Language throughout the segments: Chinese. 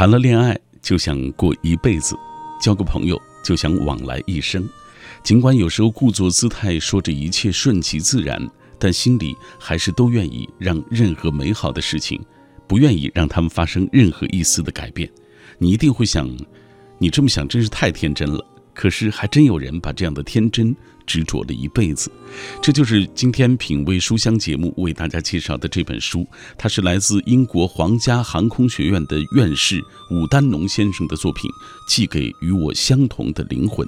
谈了恋爱就想过一辈子，交个朋友就想往来一生。尽管有时候故作姿态说着一切顺其自然，但心里还是都愿意让任何美好的事情，不愿意让他们发生任何一丝的改变。你一定会想，你这么想真是太天真了。可是还真有人把这样的天真。执着了一辈子，这就是今天品味书香节目为大家介绍的这本书。它是来自英国皇家航空学院的院士武丹农先生的作品《寄给与我相同的灵魂》。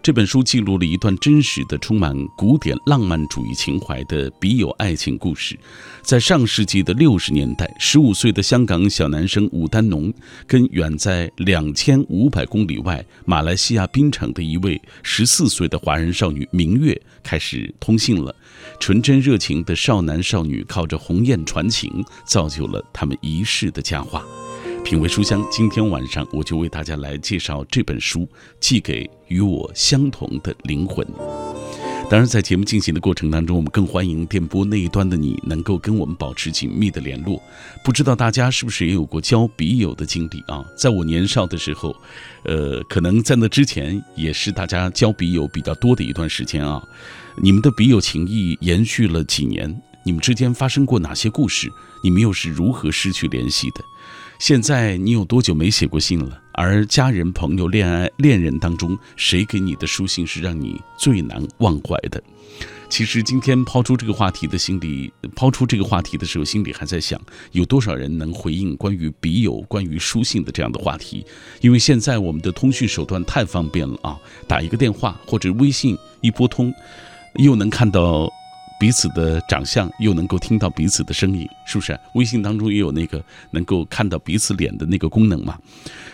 这本书记录了一段真实的、充满古典浪漫主义情怀的笔友爱情故事。在上世纪的六十年代，十五岁的香港小男生武丹农跟远在两千五百公里外马来西亚槟城的一位十四岁的华人少女。明月开始通信了，纯真热情的少男少女靠着鸿雁传情，造就了他们一世的佳话。品味书香，今天晚上我就为大家来介绍这本书，寄给与我相同的灵魂。当然，在节目进行的过程当中，我们更欢迎电波那一端的你能够跟我们保持紧密的联络。不知道大家是不是也有过交笔友的经历啊？在我年少的时候，呃，可能在那之前也是大家交笔友比较多的一段时间啊。你们的笔友情谊延续了几年？你们之间发生过哪些故事？你们又是如何失去联系的？现在你有多久没写过信了？而家人、朋友、恋爱、恋人当中，谁给你的书信是让你最难忘怀的？其实今天抛出这个话题的心里，抛出这个话题的时候，心里还在想，有多少人能回应关于笔友、关于书信的这样的话题？因为现在我们的通讯手段太方便了啊，打一个电话或者微信一拨通，又能看到。彼此的长相又能够听到彼此的声音，是不是？微信当中也有那个能够看到彼此脸的那个功能嘛？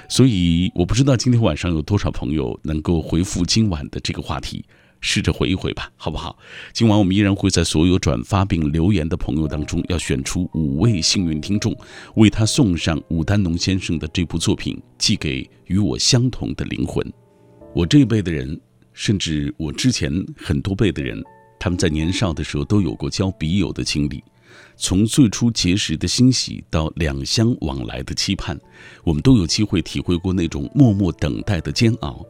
所以我不知道今天晚上有多少朋友能够回复今晚的这个话题，试着回一回吧，好不好？今晚我们依然会在所有转发并留言的朋友当中，要选出五位幸运听众，为他送上武丹农先生的这部作品，寄给与我相同的灵魂。我这一辈的人，甚至我之前很多辈的人。他们在年少的时候都有过交笔友的经历，从最初结识的欣喜到两相往来的期盼，我们都有机会体会过那种默默等待的煎熬。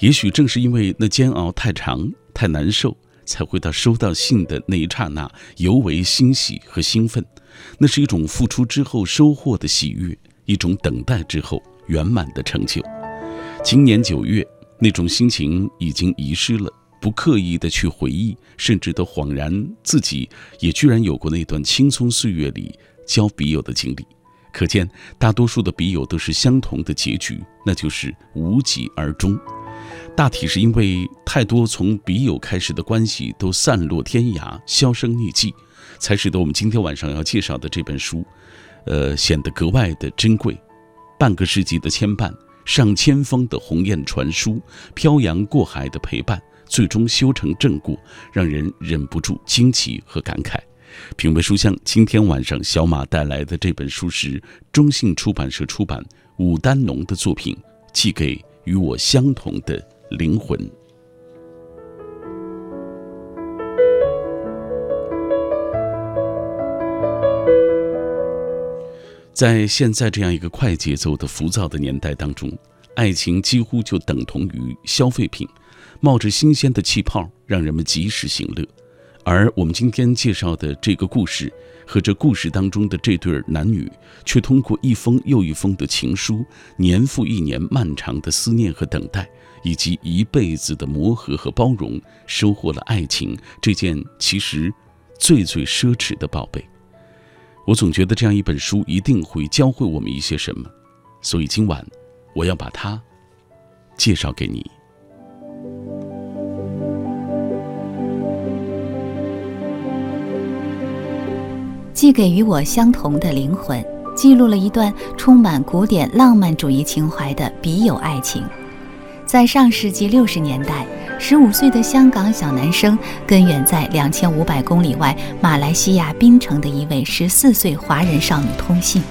也许正是因为那煎熬太长、太难受，才会到收到信的那一刹那尤为欣喜和兴奋。那是一种付出之后收获的喜悦，一种等待之后圆满的成就。今年九月，那种心情已经遗失了。不刻意的去回忆，甚至都恍然自己也居然有过那段青葱岁月里交笔友的经历。可见，大多数的笔友都是相同的结局，那就是无疾而终。大体是因为太多从笔友开始的关系都散落天涯、销声匿迹，才使得我们今天晚上要介绍的这本书，呃，显得格外的珍贵。半个世纪的牵绊，上千封的鸿雁传书，漂洋过海的陪伴。最终修成正果，让人忍不住惊奇和感慨。品味书香，今天晚上小马带来的这本书是中信出版社出版武丹农的作品《寄给与我相同的灵魂》。在现在这样一个快节奏的浮躁的年代当中，爱情几乎就等同于消费品。冒着新鲜的气泡，让人们及时行乐。而我们今天介绍的这个故事，和这故事当中的这对男女，却通过一封又一封的情书，年复一年漫长的思念和等待，以及一辈子的磨合和包容，收获了爱情这件其实最最奢侈的宝贝。我总觉得这样一本书一定会教会我们一些什么，所以今晚我要把它介绍给你。寄给与我相同的灵魂，记录了一段充满古典浪漫主义情怀的笔友爱情。在上世纪六十年代，十五岁的香港小男生跟远在两千五百公里外马来西亚槟城的一位十四岁华人少女通信，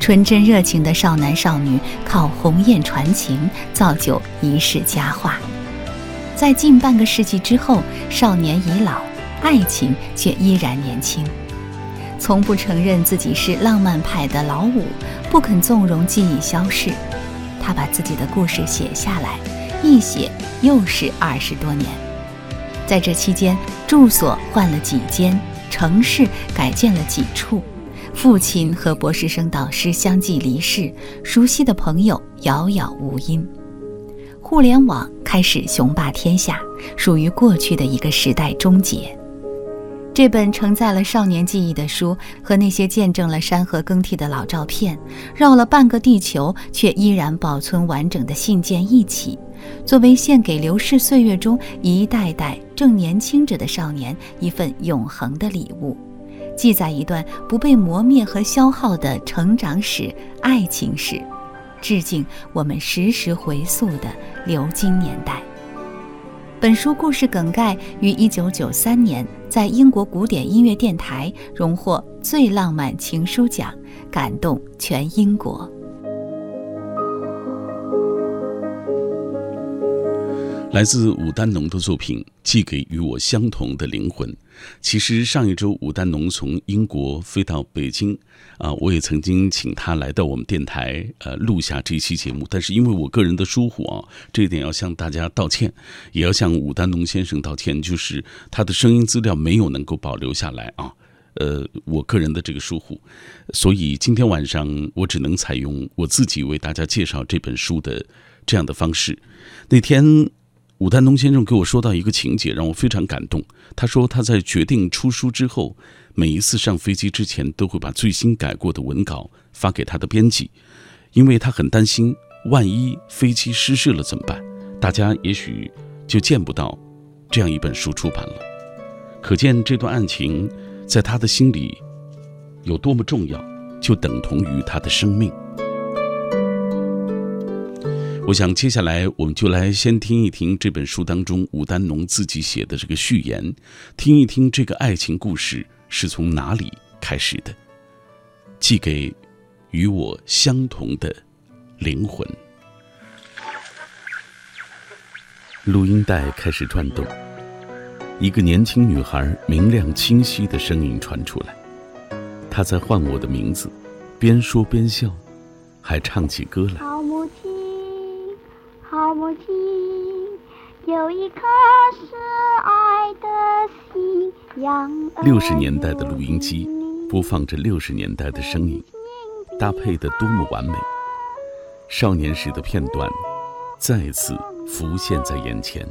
纯真热情的少男少女靠鸿雁传情，造就一世佳话。在近半个世纪之后，少年已老，爱情却依然年轻。从不承认自己是浪漫派的老五，不肯纵容记忆消逝。他把自己的故事写下来，一写又是二十多年。在这期间，住所换了几间，城市改建了几处，父亲和博士生导师相继离世，熟悉的朋友杳杳无音。互联网开始雄霸天下，属于过去的一个时代终结。这本承载了少年记忆的书和那些见证了山河更替的老照片，绕了半个地球却依然保存完整的信件一起，作为献给流逝岁月中一代代正年轻着的少年一份永恒的礼物，记载一段不被磨灭和消耗的成长史、爱情史，致敬我们时时回溯的流金年代。本书故事梗概于一九九三年在英国古典音乐电台荣获最浪漫情书奖，感动全英国。来自武丹农的作品《寄给与我相同的灵魂》。其实上一周武丹农从英国飞到北京，啊，我也曾经请他来到我们电台，呃，录下这一期节目。但是因为我个人的疏忽啊，这一点要向大家道歉，也要向武丹农先生道歉，就是他的声音资料没有能够保留下来啊，呃，我个人的这个疏忽，所以今天晚上我只能采用我自己为大家介绍这本书的这样的方式。那天。武丹东先生给我说到一个情节，让我非常感动。他说他在决定出书之后，每一次上飞机之前都会把最新改过的文稿发给他的编辑，因为他很担心，万一飞机失事了怎么办？大家也许就见不到这样一本书出版了。可见这段案情在他的心里有多么重要，就等同于他的生命。我想接下来我们就来先听一听这本书当中武丹农自己写的这个序言，听一听这个爱情故事是从哪里开始的。寄给与我相同的灵魂。录音带开始转动，一个年轻女孩明亮清晰的声音传出来，她在唤我的名字，边说边笑，还唱起歌来。好母亲有一颗是爱的心。六十年代的录音机播放着六十年代的声音，搭配的多么完美！少年时的片段再次浮现在眼前。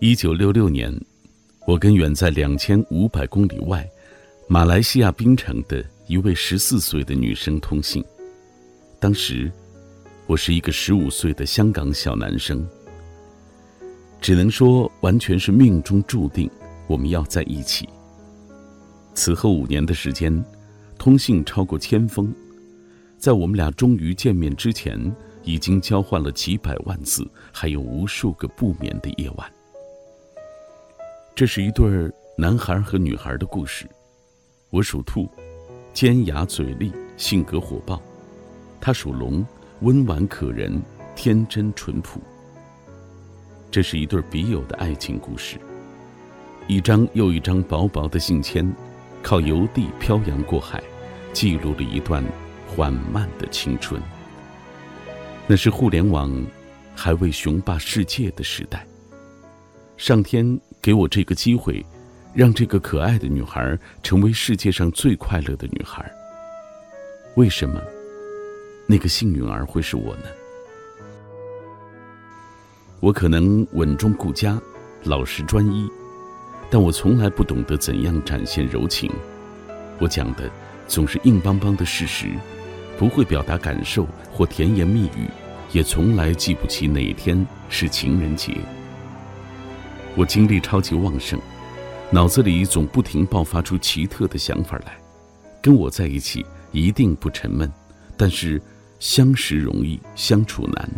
一九六六年，我跟远在两千五百公里外马来西亚槟城的。一位十四岁的女生通信，当时我是一个十五岁的香港小男生，只能说完全是命中注定我们要在一起。此后五年的时间，通信超过千封，在我们俩终于见面之前，已经交换了几百万字，还有无数个不眠的夜晚。这是一对男孩和女孩的故事，我属兔。尖牙嘴利，性格火爆；他属龙，温婉可人，天真淳朴。这是一对笔友的爱情故事，一张又一张薄薄的信签，靠邮递漂洋过海，记录了一段缓慢的青春。那是互联网还未雄霸世界的时代，上天给我这个机会。让这个可爱的女孩成为世界上最快乐的女孩。为什么那个幸运儿会是我呢？我可能稳重顾家、老实专一，但我从来不懂得怎样展现柔情。我讲的总是硬邦邦的事实，不会表达感受或甜言蜜语，也从来记不起哪天是情人节。我精力超级旺盛。脑子里总不停爆发出奇特的想法来，跟我在一起一定不沉闷，但是相识容易相处难。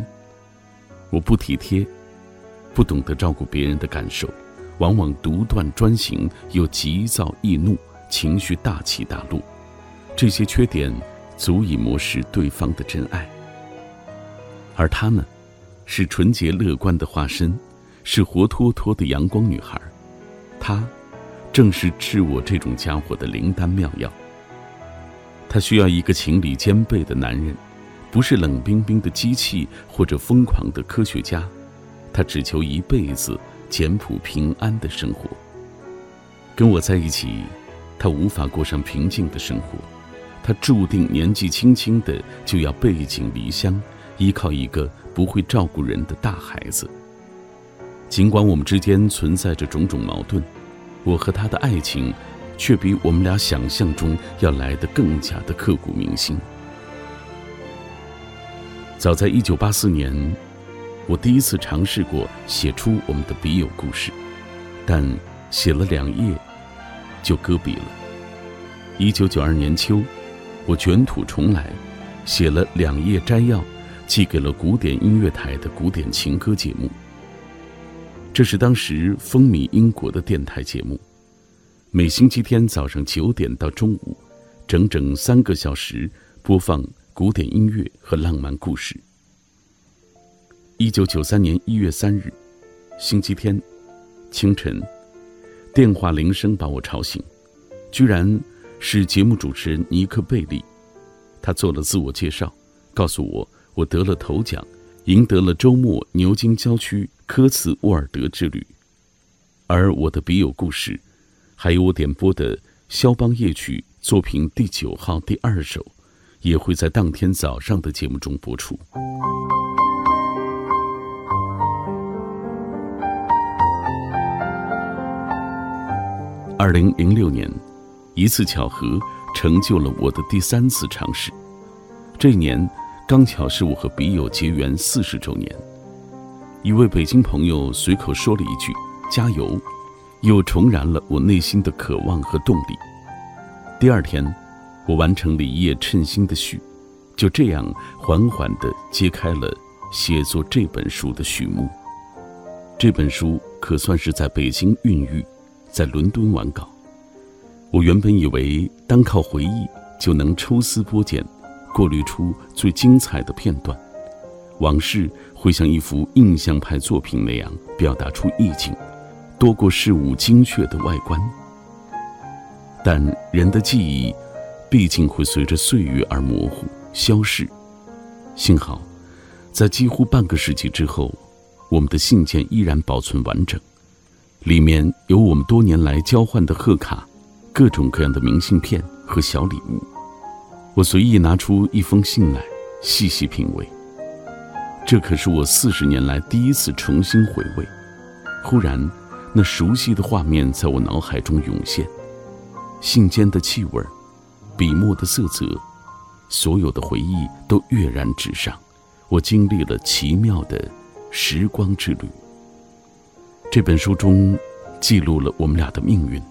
我不体贴，不懂得照顾别人的感受，往往独断专行又急躁易怒，情绪大起大落。这些缺点足以磨蚀对方的真爱。而她呢，是纯洁乐观的化身，是活脱脱的阳光女孩。她。正是治我这种家伙的灵丹妙药。他需要一个情理兼备的男人，不是冷冰冰的机器或者疯狂的科学家。他只求一辈子简朴平安的生活。跟我在一起，他无法过上平静的生活。他注定年纪轻轻的就要背井离乡，依靠一个不会照顾人的大孩子。尽管我们之间存在着种种矛盾，我和他的爱情，却比我们俩想象中要来得更加的刻骨铭心。早在一九八四年，我第一次尝试过写出我们的笔友故事，但写了两页，就搁笔了。一九九二年秋。我卷土重来，写了两页摘要，寄给了古典音乐台的古典情歌节目。这是当时风靡英国的电台节目，每星期天早上九点到中午，整整三个小时播放古典音乐和浪漫故事。一九九三年一月三日，星期天清晨，电话铃声把我吵醒，居然。是节目主持人尼克贝利，他做了自我介绍，告诉我我得了头奖，赢得了周末牛津郊区科茨沃尔德之旅，而我的笔友故事，还有我点播的肖邦夜曲作品第九号第二首，也会在当天早上的节目中播出。二零零六年。一次巧合成就了我的第三次尝试。这一年刚巧是我和笔友结缘四十周年。一位北京朋友随口说了一句“加油”，又重燃了我内心的渴望和动力。第二天，我完成了一页称心的序，就这样缓缓地揭开了写作这本书的序幕。这本书可算是在北京孕育，在伦敦完稿。我原本以为单靠回忆就能抽丝剥茧，过滤出最精彩的片段，往事会像一幅印象派作品那样表达出意境，多过事物精确的外观。但人的记忆，毕竟会随着岁月而模糊消逝。幸好，在几乎半个世纪之后，我们的信件依然保存完整，里面有我们多年来交换的贺卡。各种各样的明信片和小礼物，我随意拿出一封信来，细细品味。这可是我四十年来第一次重新回味。忽然，那熟悉的画面在我脑海中涌现：信笺的气味，笔墨的色泽，所有的回忆都跃然纸上。我经历了奇妙的时光之旅。这本书中记录了我们俩的命运。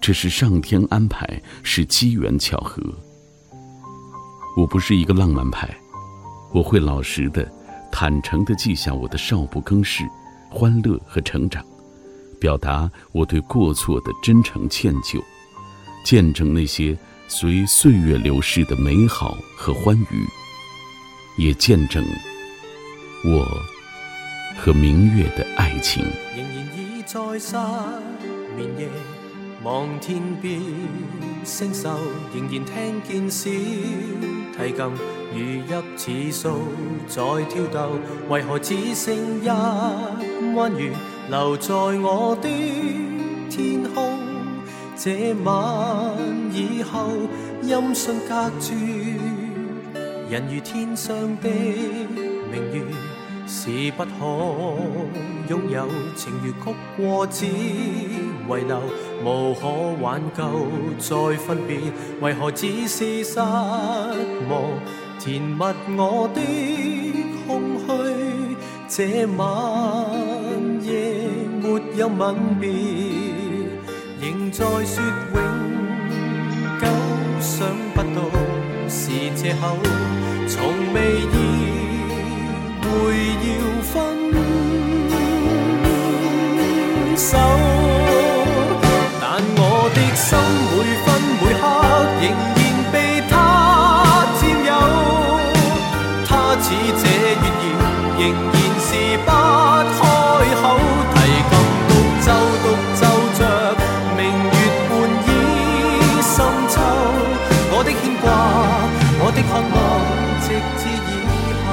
这是上天安排，是机缘巧合。我不是一个浪漫派，我会老实的、坦诚地记下我的少不更事、欢乐和成长，表达我对过错的真诚歉疚，见证那些随岁月流逝的美好和欢愉，也见证我和明月的爱情。仍然已在失眠夜。望天边星宿，仍然听见小提琴如泣似诉在挑逗。为何只剩一弯月留在我的天空？这晚以后，音讯隔绝，人如天上的明月。是不可拥有，情如曲过只遗留，无可挽救再分别，为何只是失望填密我的空虚？这晚夜没有吻别，仍在说永久，想不到是借口，从未意。会要分手，但我的心每分每刻仍的渴望，直至以后。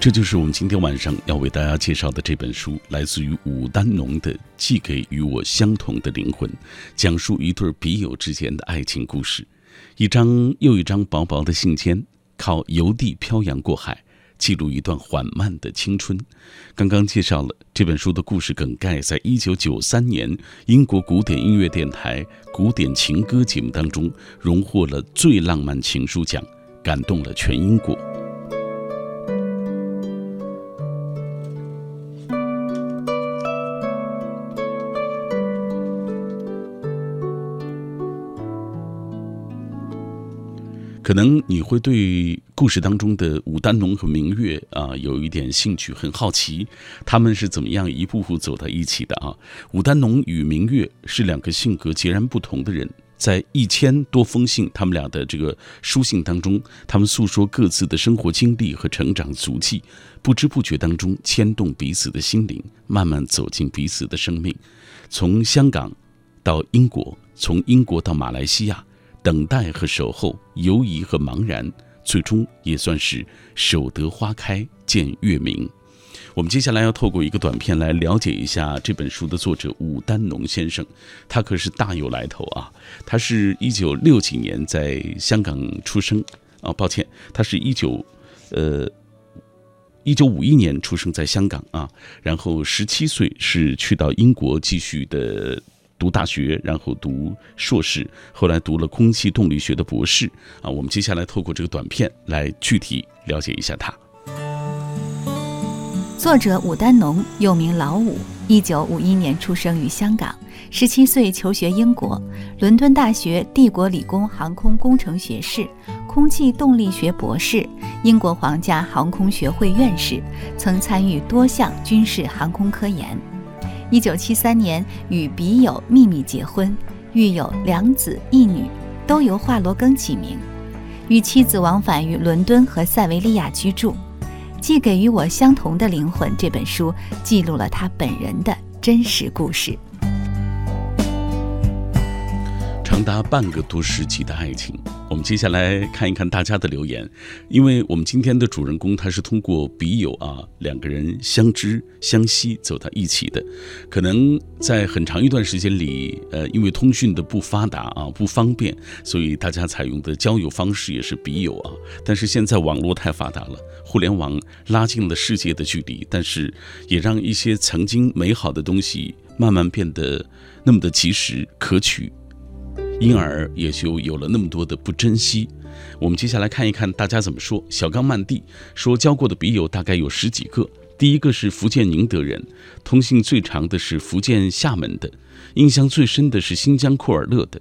这就是我们今天晚上要为大家介绍的这本书，来自于武丹农的《寄给与我相同的灵魂》，讲述一对笔友之间的爱情故事。一张又一张薄薄的信笺，靠邮递漂洋过海，记录一段缓慢的青春。刚刚介绍了这本书的故事梗概，在一九九三年英国古典音乐电台古典情歌节目当中，荣获了最浪漫情书奖，感动了全英国。可能你会对故事当中的武丹农和明月啊有一点兴趣，很好奇他们是怎么样一步步走到一起的啊？武丹农与明月是两个性格截然不同的人，在一千多封信他们俩的这个书信当中，他们诉说各自的生活经历和成长足迹，不知不觉当中牵动彼此的心灵，慢慢走进彼此的生命。从香港到英国，从英国到马来西亚。等待和守候，犹疑和茫然，最终也算是守得花开见月明。我们接下来要透过一个短片来了解一下这本书的作者武丹农先生，他可是大有来头啊！他是一九六几年在香港出生啊，抱歉，他是一九呃一九五一年出生在香港啊，然后十七岁是去到英国继续的。读大学，然后读硕士，后来读了空气动力学的博士。啊，我们接下来透过这个短片来具体了解一下他。作者武丹农，又名老武，一九五一年出生于香港，十七岁求学英国伦敦大学帝国理工航空工程学士，空气动力学博士，英国皇家航空学会院士，曾参与多项军事航空科研。一九七三年与笔友秘密结婚，育有两子一女，都由华罗庚起名。与妻子往返于伦敦和塞维利亚居住。《寄给与我相同的灵魂》这本书记录了他本人的真实故事。长达半个多世纪的爱情，我们接下来看一看大家的留言。因为我们今天的主人公他是通过笔友啊两个人相知相惜走到一起的，可能在很长一段时间里，呃，因为通讯的不发达啊不方便，所以大家采用的交友方式也是笔友啊。但是现在网络太发达了，互联网拉近了世界的距离，但是也让一些曾经美好的东西慢慢变得那么的及时可取。因而也就有了那么多的不珍惜。我们接下来看一看大家怎么说。小刚曼蒂说，交过的笔友大概有十几个。第一个是福建宁德人，通信最长的是福建厦门的，印象最深的是新疆库尔勒的。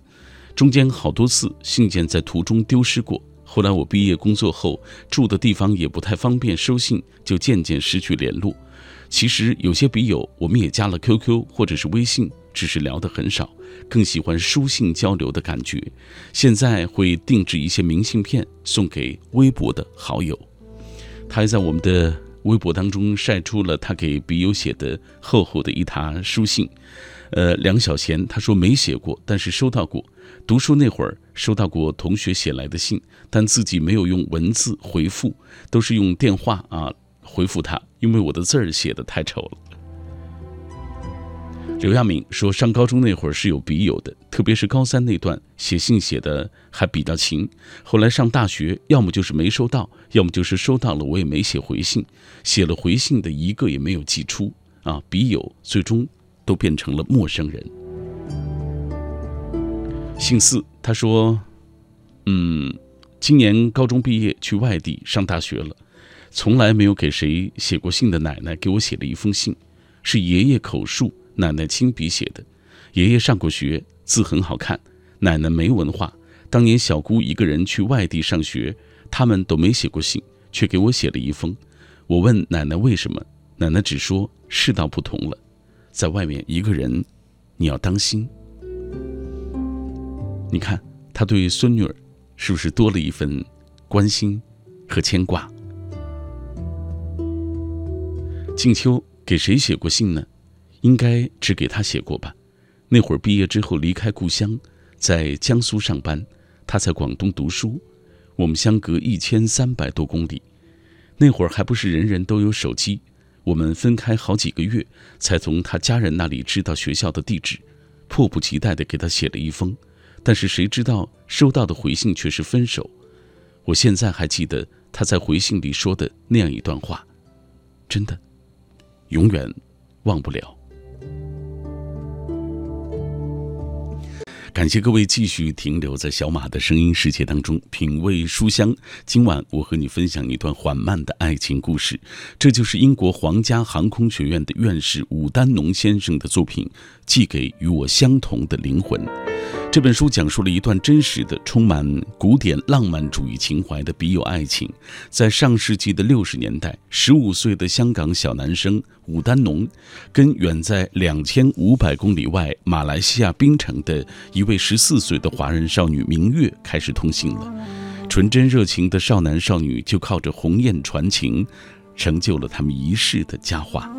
中间好多次信件在途中丢失过。后来我毕业工作后，住的地方也不太方便收信，就渐渐失去联络。其实有些笔友，我们也加了 QQ 或者是微信。只是聊得很少，更喜欢书信交流的感觉。现在会定制一些明信片送给微博的好友。他还在我们的微博当中晒出了他给笔友写的厚厚的一沓书信。呃，梁小贤他说没写过，但是收到过。读书那会儿收到过同学写来的信，但自己没有用文字回复，都是用电话啊回复他，因为我的字儿写的太丑了。刘亚明说：“上高中那会儿是有笔友的，特别是高三那段，写信写的还比较勤。后来上大学，要么就是没收到，要么就是收到了，我也没写回信。写了回信的一个也没有寄出。啊，笔友最终都变成了陌生人。”姓四他说：“嗯，今年高中毕业去外地上大学了，从来没有给谁写过信的奶奶给我写了一封信，是爷爷口述。”奶奶亲笔写的，爷爷上过学，字很好看。奶奶没文化，当年小姑一个人去外地上学，他们都没写过信，却给我写了一封。我问奶奶为什么，奶奶只说世道不同了，在外面一个人，你要当心。你看他对孙女儿，是不是多了一份关心和牵挂？静秋给谁写过信呢？应该只给他写过吧。那会儿毕业之后离开故乡，在江苏上班，他在广东读书，我们相隔一千三百多公里。那会儿还不是人人都有手机，我们分开好几个月，才从他家人那里知道学校的地址，迫不及待地给他写了一封。但是谁知道收到的回信却是分手。我现在还记得他在回信里说的那样一段话，真的，永远忘不了。感谢各位继续停留在小马的声音世界当中，品味书香。今晚我和你分享一段缓慢的爱情故事，这就是英国皇家航空学院的院士伍丹农先生的作品《寄给与我相同的灵魂》。这本书讲述了一段真实的、充满古典浪漫主义情怀的笔友爱情。在上世纪的六十年代，十五岁的香港小男生武丹农，跟远在两千五百公里外马来西亚槟城的一位十四岁的华人少女明月开始通信了。纯真热情的少男少女就靠着鸿雁传情，成就了他们一世的佳话。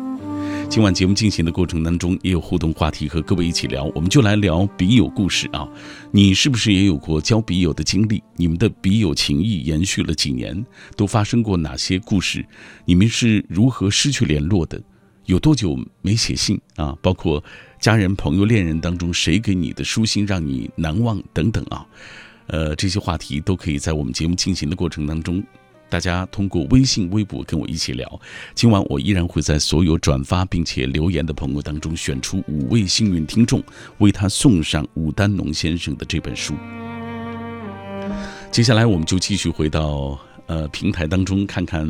今晚节目进行的过程当中，也有互动话题和各位一起聊，我们就来聊笔友故事啊。你是不是也有过交笔友的经历？你们的笔友情谊延续了几年，都发生过哪些故事？你们是如何失去联络的？有多久没写信啊？包括家人、朋友、恋人当中，谁给你的书信让你难忘等等啊？呃，这些话题都可以在我们节目进行的过程当中。大家通过微信、微博跟我一起聊。今晚我依然会在所有转发并且留言的朋友当中选出五位幸运听众，为他送上武丹农先生的这本书。接下来我们就继续回到呃平台当中看看，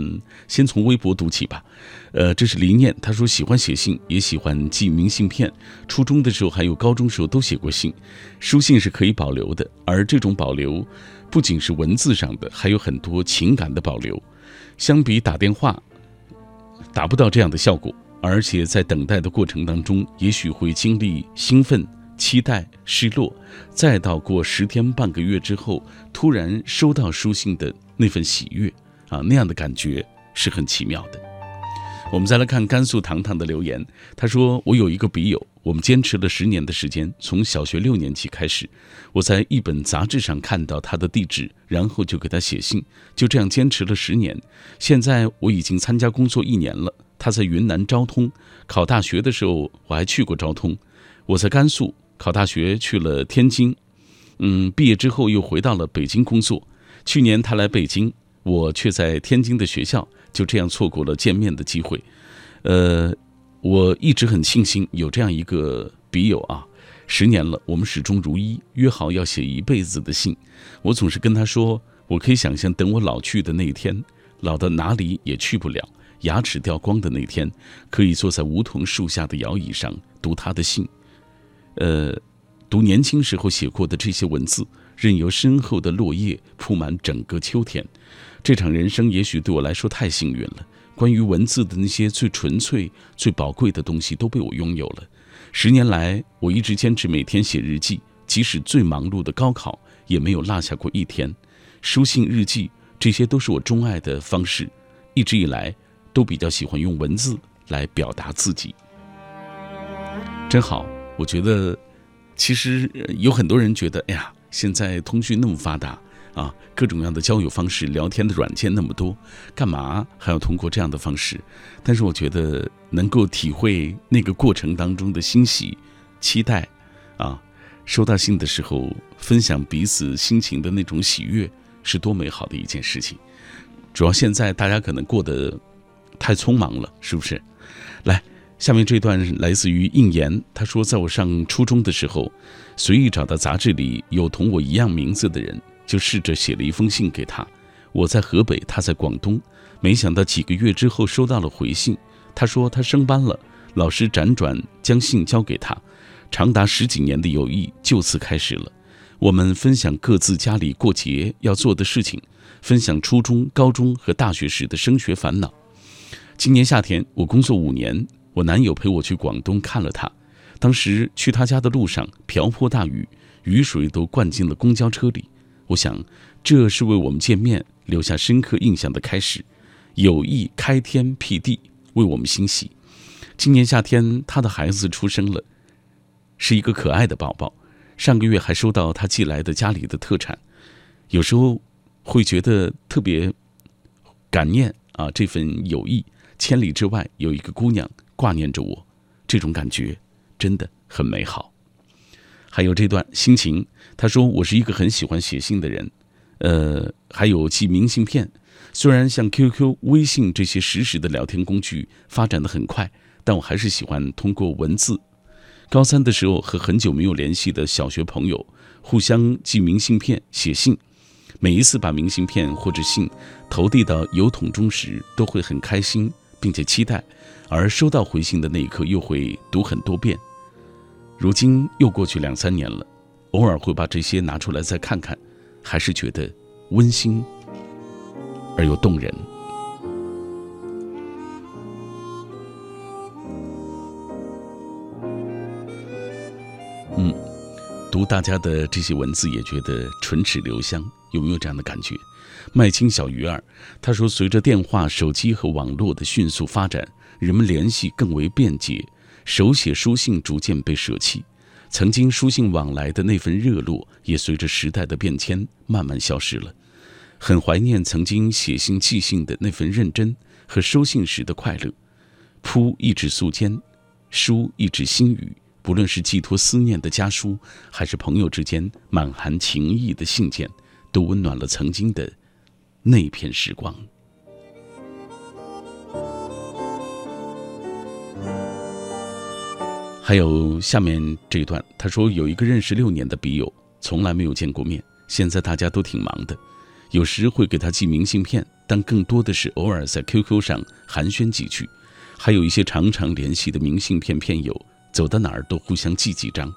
先从微博读起吧。呃，这是黎念，他说喜欢写信，也喜欢寄明信片。初中的时候还有高中时候都写过信，书信是可以保留的，而这种保留。不仅是文字上的，还有很多情感的保留。相比打电话，达不到这样的效果。而且在等待的过程当中，也许会经历兴奋、期待、失落，再到过十天半个月之后，突然收到书信的那份喜悦啊，那样的感觉是很奇妙的。我们再来看甘肃糖糖的留言，他说：“我有一个笔友，我们坚持了十年的时间，从小学六年级开始，我在一本杂志上看到他的地址，然后就给他写信，就这样坚持了十年。现在我已经参加工作一年了，他在云南昭通考大学的时候，我还去过昭通。我在甘肃考大学去了天津，嗯，毕业之后又回到了北京工作。去年他来北京，我却在天津的学校。”就这样错过了见面的机会，呃，我一直很庆幸有这样一个笔友啊，十年了，我们始终如一，约好要写一辈子的信。我总是跟他说，我可以想象等我老去的那一天，老到哪里也去不了，牙齿掉光的那天，可以坐在梧桐树下的摇椅上读他的信，呃，读年轻时候写过的这些文字，任由身后的落叶铺满整个秋天。这场人生也许对我来说太幸运了。关于文字的那些最纯粹、最宝贵的东西都被我拥有了。十年来，我一直坚持每天写日记，即使最忙碌的高考也没有落下过一天。书信、日记，这些都是我钟爱的方式。一直以来，都比较喜欢用文字来表达自己。真好，我觉得，其实有很多人觉得，哎呀，现在通讯那么发达。啊，各种各样的交友方式、聊天的软件那么多，干嘛还要通过这样的方式？但是我觉得能够体会那个过程当中的欣喜、期待，啊，收到信的时候分享彼此心情的那种喜悦，是多美好的一件事情。主要现在大家可能过得太匆忙了，是不是？来，下面这段来自于应言，他说，在我上初中的时候，随意找到杂志里有同我一样名字的人。就试着写了一封信给他，我在河北，他在广东，没想到几个月之后收到了回信。他说他升班了，老师辗转将信交给他，长达十几年的友谊就此开始了。我们分享各自家里过节要做的事情，分享初中、高中和大学时的升学烦恼。今年夏天我工作五年，我男友陪我去广东看了他，当时去他家的路上瓢泼大雨，雨水都灌进了公交车里。我想，这是为我们见面留下深刻印象的开始。友谊开天辟地，为我们欣喜。今年夏天，他的孩子出生了，是一个可爱的宝宝。上个月还收到他寄来的家里的特产，有时候会觉得特别感念啊，这份友谊，千里之外有一个姑娘挂念着我，这种感觉真的很美好。还有这段心情，他说我是一个很喜欢写信的人，呃，还有寄明信片。虽然像 QQ、微信这些实时的聊天工具发展的很快，但我还是喜欢通过文字。高三的时候，和很久没有联系的小学朋友互相寄明信片、写信。每一次把明信片或者信投递到邮筒中时，都会很开心，并且期待。而收到回信的那一刻，又会读很多遍。如今又过去两三年了，偶尔会把这些拿出来再看看，还是觉得温馨而又动人。嗯，读大家的这些文字也觉得唇齿留香，有没有这样的感觉？麦青小鱼儿他说，随着电话、手机和网络的迅速发展，人们联系更为便捷，手写书信逐渐被舍弃，曾经书信往来的那份热络，也随着时代的变迁慢慢消失了。很怀念曾经写信寄信的那份认真和收信时的快乐。铺一纸素笺，书一纸心语。不论是寄托思念的家书，还是朋友之间满含情意的信件，都温暖了曾经的那片时光。还有下面这一段，他说有一个认识六年的笔友，从来没有见过面，现在大家都挺忙的，有时会给他寄明信片，但更多的是偶尔在 QQ 上寒暄几句，还有一些常常联系的明信片片友。走到哪儿都互相寄几张。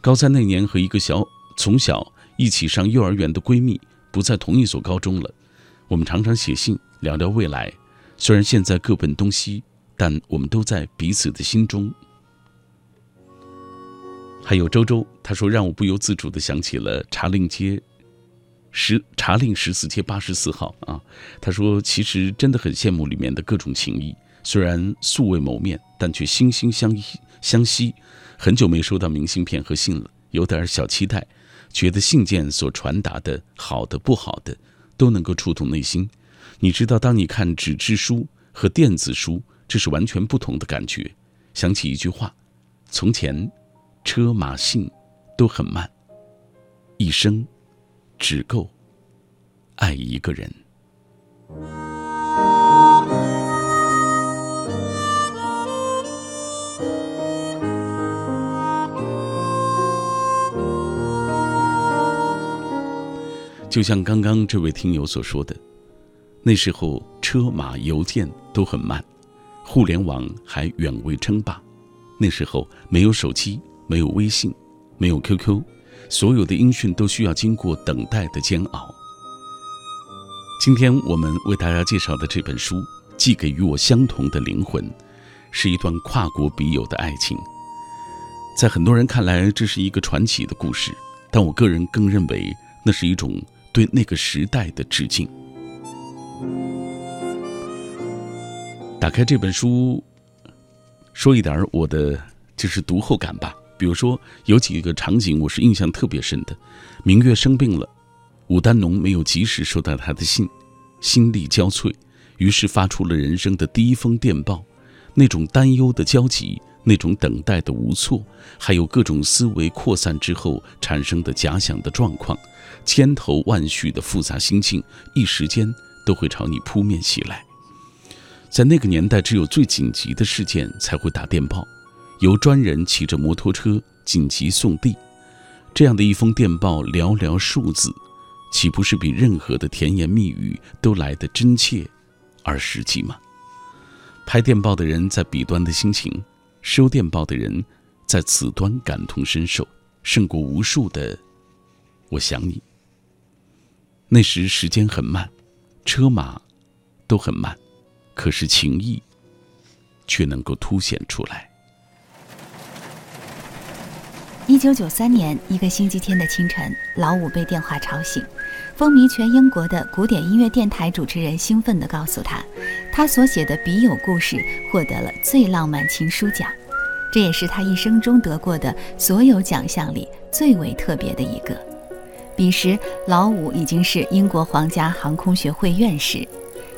高三那年，和一个小从小一起上幼儿园的闺蜜不在同一所高中了。我们常常写信聊聊未来，虽然现在各奔东西，但我们都在彼此的心中。还有周周，他说让我不由自主地想起了茶令街十茶令十四街八十四号啊。他说其实真的很羡慕里面的各种情谊，虽然素未谋面，但却心心相依。相惜，很久没收到明信片和信了，有点小期待，觉得信件所传达的好的不好的，都能够触动内心。你知道，当你看纸质书和电子书，这是完全不同的感觉。想起一句话：从前，车马信都很慢，一生只够爱一个人。就像刚刚这位听友所说的，那时候车马邮件都很慢，互联网还远未称霸。那时候没有手机，没有微信，没有 QQ，所有的音讯都需要经过等待的煎熬。今天我们为大家介绍的这本书《寄给与我相同的灵魂》，是一段跨国笔友的爱情。在很多人看来，这是一个传奇的故事，但我个人更认为，那是一种。对那个时代的致敬。打开这本书，说一点我的就是读后感吧。比如说，有几个场景我是印象特别深的。明月生病了，武丹农没有及时收到他的信，心力交瘁，于是发出了人生的第一封电报。那种担忧的焦急，那种等待的无措，还有各种思维扩散之后产生的假想的状况。千头万绪的复杂心境，一时间都会朝你扑面袭来。在那个年代，只有最紧急的事件才会打电报，由专人骑着摩托车紧急送递。这样的一封电报，寥寥数字，岂不是比任何的甜言蜜语都来得真切而实际吗？拍电报的人在彼端的心情，收电报的人在此端感同身受，胜过无数的“我想你”。那时时间很慢，车马都很慢，可是情谊却能够凸显出来。一九九三年一个星期天的清晨，老五被电话吵醒，风靡全英国的古典音乐电台主持人兴奋地告诉他。他所写的笔友故事获得了最浪漫情书奖，这也是他一生中得过的所有奖项里最为特别的一个。彼时，老五已经是英国皇家航空学会院士，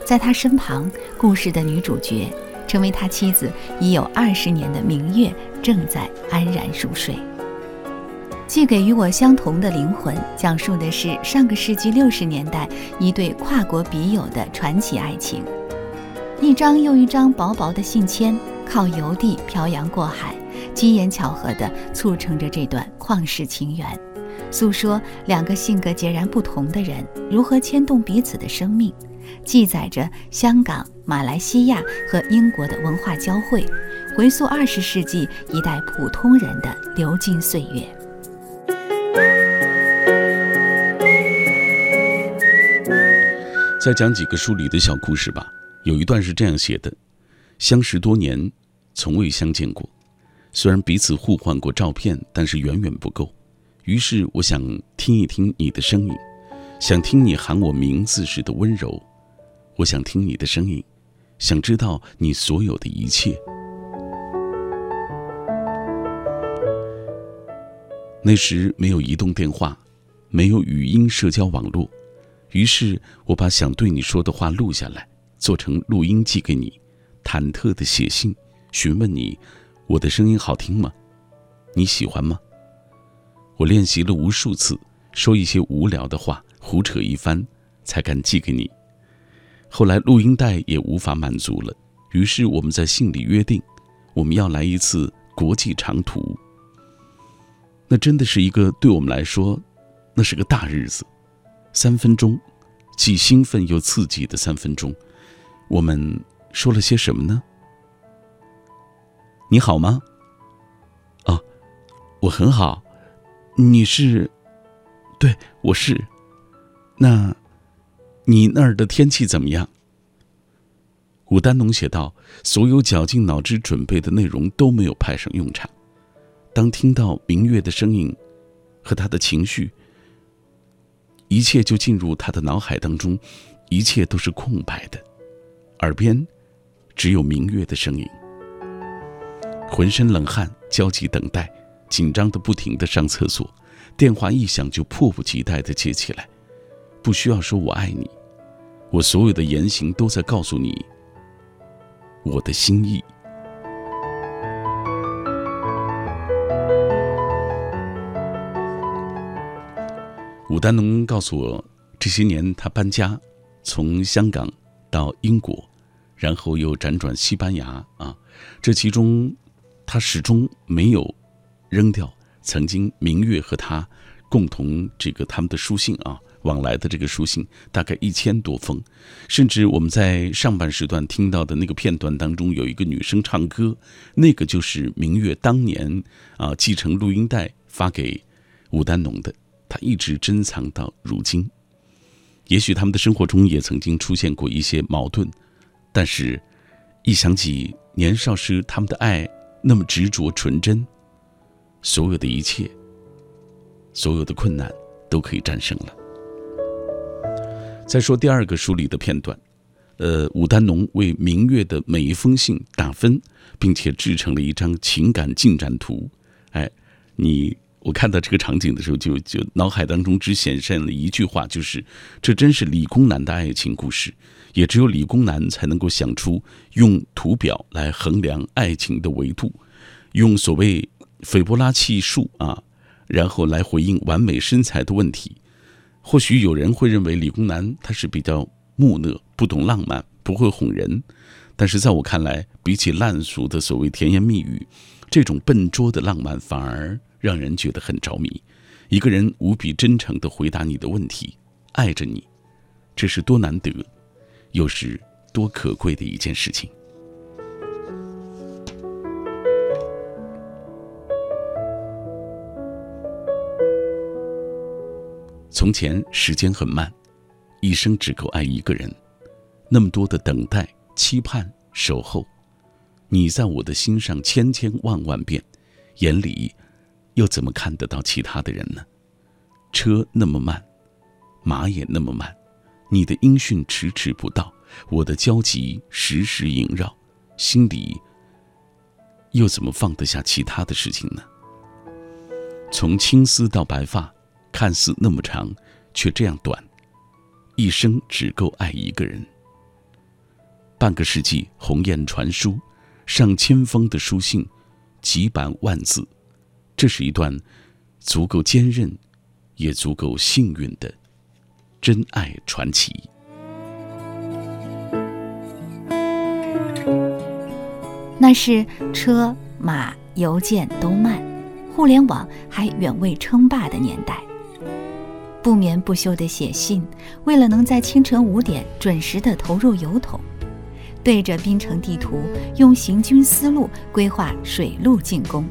在他身旁，故事的女主角，成为他妻子已有二十年的明月，正在安然入睡。寄给与我相同的灵魂，讲述的是上个世纪六十年代一对跨国笔友的传奇爱情。一张又一张薄薄的信签，靠邮递漂洋过海，机缘巧合地促成着这段旷世情缘，诉说两个性格截然不同的人如何牵动彼此的生命，记载着香港、马来西亚和英国的文化交汇，回溯二十世纪一代普通人的流金岁月。再讲几个书里的小故事吧。有一段是这样写的：相识多年，从未相见过。虽然彼此互换过照片，但是远远不够。于是我想听一听你的声音，想听你喊我名字时的温柔。我想听你的声音，想知道你所有的一切。那时没有移动电话，没有语音社交网络。于是我把想对你说的话录下来，做成录音寄给你，忐忑的写信询问你：我的声音好听吗？你喜欢吗？我练习了无数次，说一些无聊的话，胡扯一番，才敢寄给你。后来录音带也无法满足了，于是我们在信里约定，我们要来一次国际长途。那真的是一个对我们来说，那是个大日子。三分钟，既兴奋又刺激的三分钟，我们说了些什么呢？你好吗？哦，我很好。你是？对，我是。那，你那儿的天气怎么样？武丹农写道：“所有绞尽脑汁准备的内容都没有派上用场。当听到明月的声音，和他的情绪。”一切就进入他的脑海当中，一切都是空白的，耳边只有明月的声音。浑身冷汗，焦急等待，紧张的不停的上厕所，电话一响就迫不及待的接起来。不需要说我爱你，我所有的言行都在告诉你我的心意。丹农告诉我，这些年他搬家，从香港到英国，然后又辗转西班牙啊，这其中他始终没有扔掉曾经明月和他共同这个他们的书信啊往来的这个书信，大概一千多封，甚至我们在上半时段听到的那个片段当中，有一个女生唱歌，那个就是明月当年啊继承录音带发给武丹农的。他一直珍藏到如今，也许他们的生活中也曾经出现过一些矛盾，但是，一想起年少时他们的爱那么执着纯真，所有的一切，所有的困难都可以战胜了。再说第二个书里的片段，呃，武丹农为明月的每一封信打分，并且制成了一张情感进展图。哎，你。我看到这个场景的时候，就就脑海当中只显现了一句话，就是这真是理工男的爱情故事，也只有理工男才能够想出用图表来衡量爱情的维度，用所谓斐波拉契数啊，然后来回应完美身材的问题。或许有人会认为理工男他是比较木讷，不懂浪漫，不会哄人，但是在我看来，比起烂俗的所谓甜言蜜语，这种笨拙的浪漫反而。让人觉得很着迷，一个人无比真诚的回答你的问题，爱着你，这是多难得，又是多可贵的一件事情。从前时间很慢，一生只够爱一个人，那么多的等待、期盼、守候，你在我的心上千千万万遍，眼里。又怎么看得到其他的人呢？车那么慢，马也那么慢，你的音讯迟迟不到，我的焦急时时萦绕，心里又怎么放得下其他的事情呢？从青丝到白发，看似那么长，却这样短，一生只够爱一个人。半个世纪鸿雁传书，上千封的书信，几百万字，这是一段足够坚韧，也足够幸运的真爱传奇。那是车马邮件都慢，互联网还远未称霸的年代。不眠不休的写信，为了能在清晨五点准时的投入邮筒。对着滨城地图，用行军思路规划水路进攻，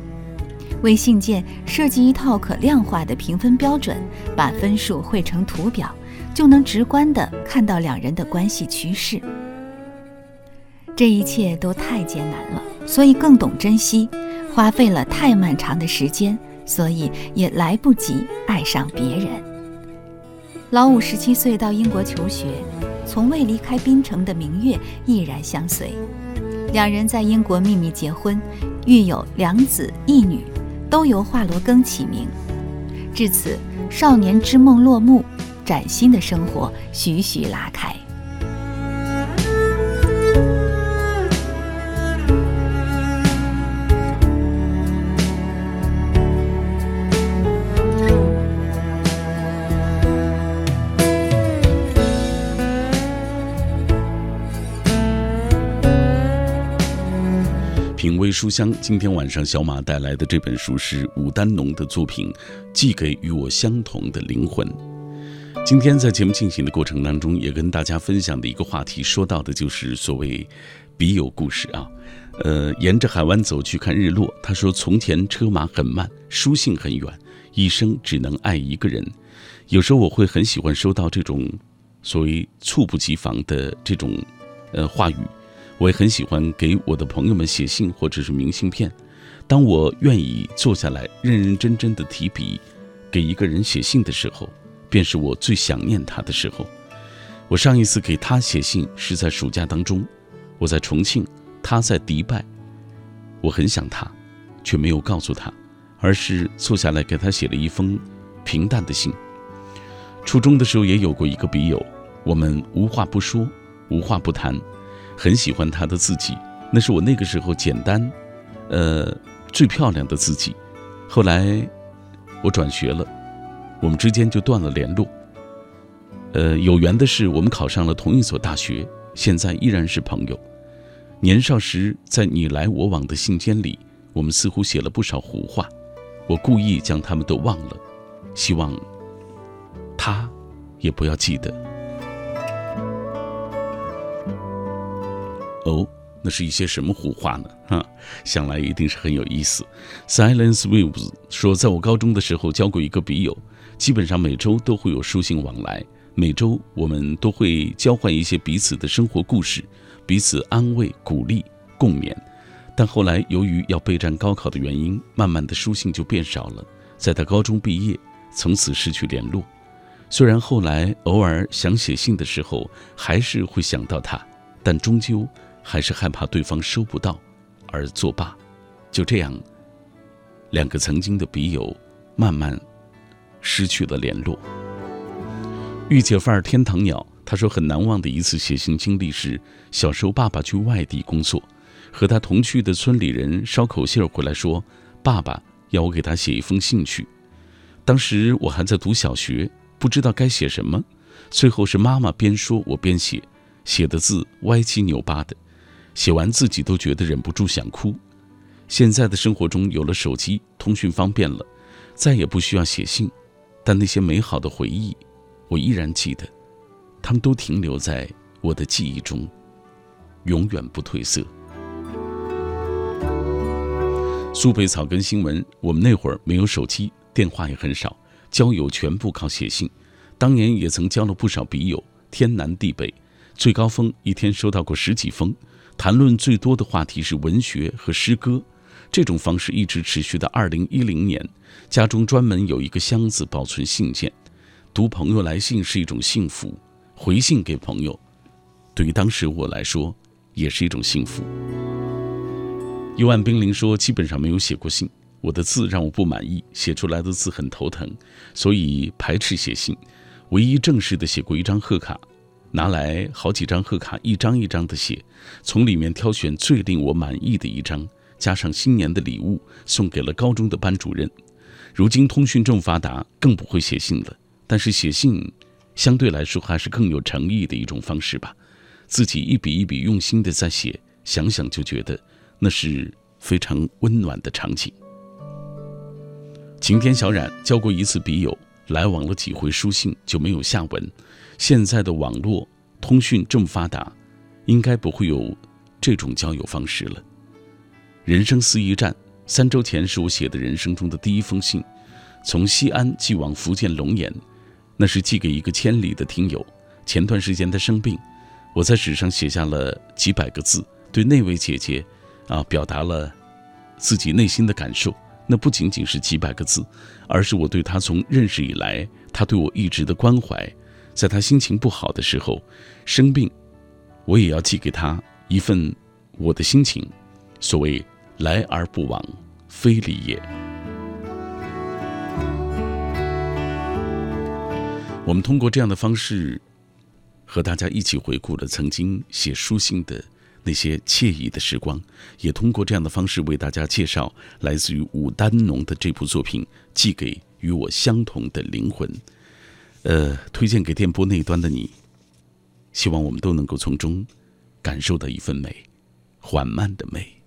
为信件设计一套可量化的评分标准，把分数绘成图表，就能直观地看到两人的关系趋势。这一切都太艰难了，所以更懂珍惜；花费了太漫长的时间，所以也来不及爱上别人。老五十七岁到英国求学。从未离开槟城的明月毅然相随，两人在英国秘密结婚，育有两子一女，都由华罗庚起名。至此，少年之梦落幕，崭新的生活徐徐拉开。书香，今天晚上小马带来的这本书是武丹农的作品《寄给与我相同的灵魂》。今天在节目进行的过程当中，也跟大家分享的一个话题，说到的就是所谓笔友故事啊。呃，沿着海湾走去看日落。他说：“从前车马很慢，书信很远，一生只能爱一个人。有时候我会很喜欢收到这种所谓猝不及防的这种呃话语。”我也很喜欢给我的朋友们写信或者是明信片。当我愿意坐下来认认真真的提笔给一个人写信的时候，便是我最想念他的时候。我上一次给他写信是在暑假当中，我在重庆，他在迪拜。我很想他，却没有告诉他，而是坐下来给他写了一封平淡的信。初中的时候也有过一个笔友，我们无话不说，无话不谈。很喜欢他的字迹，那是我那个时候简单，呃，最漂亮的自己。后来我转学了，我们之间就断了联络。呃，有缘的是，我们考上了同一所大学，现在依然是朋友。年少时在你来我往的信笺里，我们似乎写了不少胡话，我故意将他们都忘了，希望他也不要记得。哦，那是一些什么胡话呢？哈，想来一定是很有意思。Silence Waves 说，在我高中的时候交过一个笔友，基本上每周都会有书信往来，每周我们都会交换一些彼此的生活故事，彼此安慰、鼓励、共勉。但后来由于要备战高考的原因，慢慢的书信就变少了。在他高中毕业，从此失去联络。虽然后来偶尔想写信的时候，还是会想到他，但终究。还是害怕对方收不到，而作罢。就这样，两个曾经的笔友慢慢失去了联络。御姐范儿天堂鸟他说，很难忘的一次写信经历是，小时候爸爸去外地工作，和他同去的村里人捎口信儿回来说，爸爸要我给他写一封信去。当时我还在读小学，不知道该写什么，最后是妈妈边说我边写，写的字歪七扭八的。写完自己都觉得忍不住想哭。现在的生活中有了手机，通讯方便了，再也不需要写信，但那些美好的回忆，我依然记得，他们都停留在我的记忆中，永远不褪色。苏北草根新闻，我们那会儿没有手机，电话也很少，交友全部靠写信。当年也曾交了不少笔友，天南地北，最高峰一天收到过十几封。谈论最多的话题是文学和诗歌，这种方式一直持续到二零一零年。家中专门有一个箱子保存信件，读朋友来信是一种幸福，回信给朋友，对于当时我来说，也是一种幸福。幽暗冰凌说：“基本上没有写过信，我的字让我不满意，写出来的字很头疼，所以排斥写信。唯一正式的写过一张贺卡，拿来好几张贺卡，一张一张的写，从里面挑选最令我满意的一张，加上新年的礼物，送给了高中的班主任。如今通讯这么发达，更不会写信了。但是写信，相对来说还是更有诚意的一种方式吧。自己一笔一笔用心的在写，想想就觉得。”那是非常温暖的场景。晴天小冉交过一次笔友，来往了几回书信就没有下文。现在的网络通讯这么发达，应该不会有这种交友方式了。人生四驿站，三周前是我写的人生中的第一封信，从西安寄往福建龙岩，那是寄给一个千里的听友。前段时间他生病，我在纸上写下了几百个字，对那位姐姐。啊，表达了自己内心的感受，那不仅仅是几百个字，而是我对他从认识以来，他对我一直的关怀。在他心情不好的时候，生病，我也要寄给他一份我的心情。所谓来而不往非礼也。我们通过这样的方式，和大家一起回顾了曾经写书信的。那些惬意的时光，也通过这样的方式为大家介绍来自于武丹农的这部作品《寄给与我相同的灵魂》。呃，推荐给电波那端的你，希望我们都能够从中感受到一份美，缓慢的美。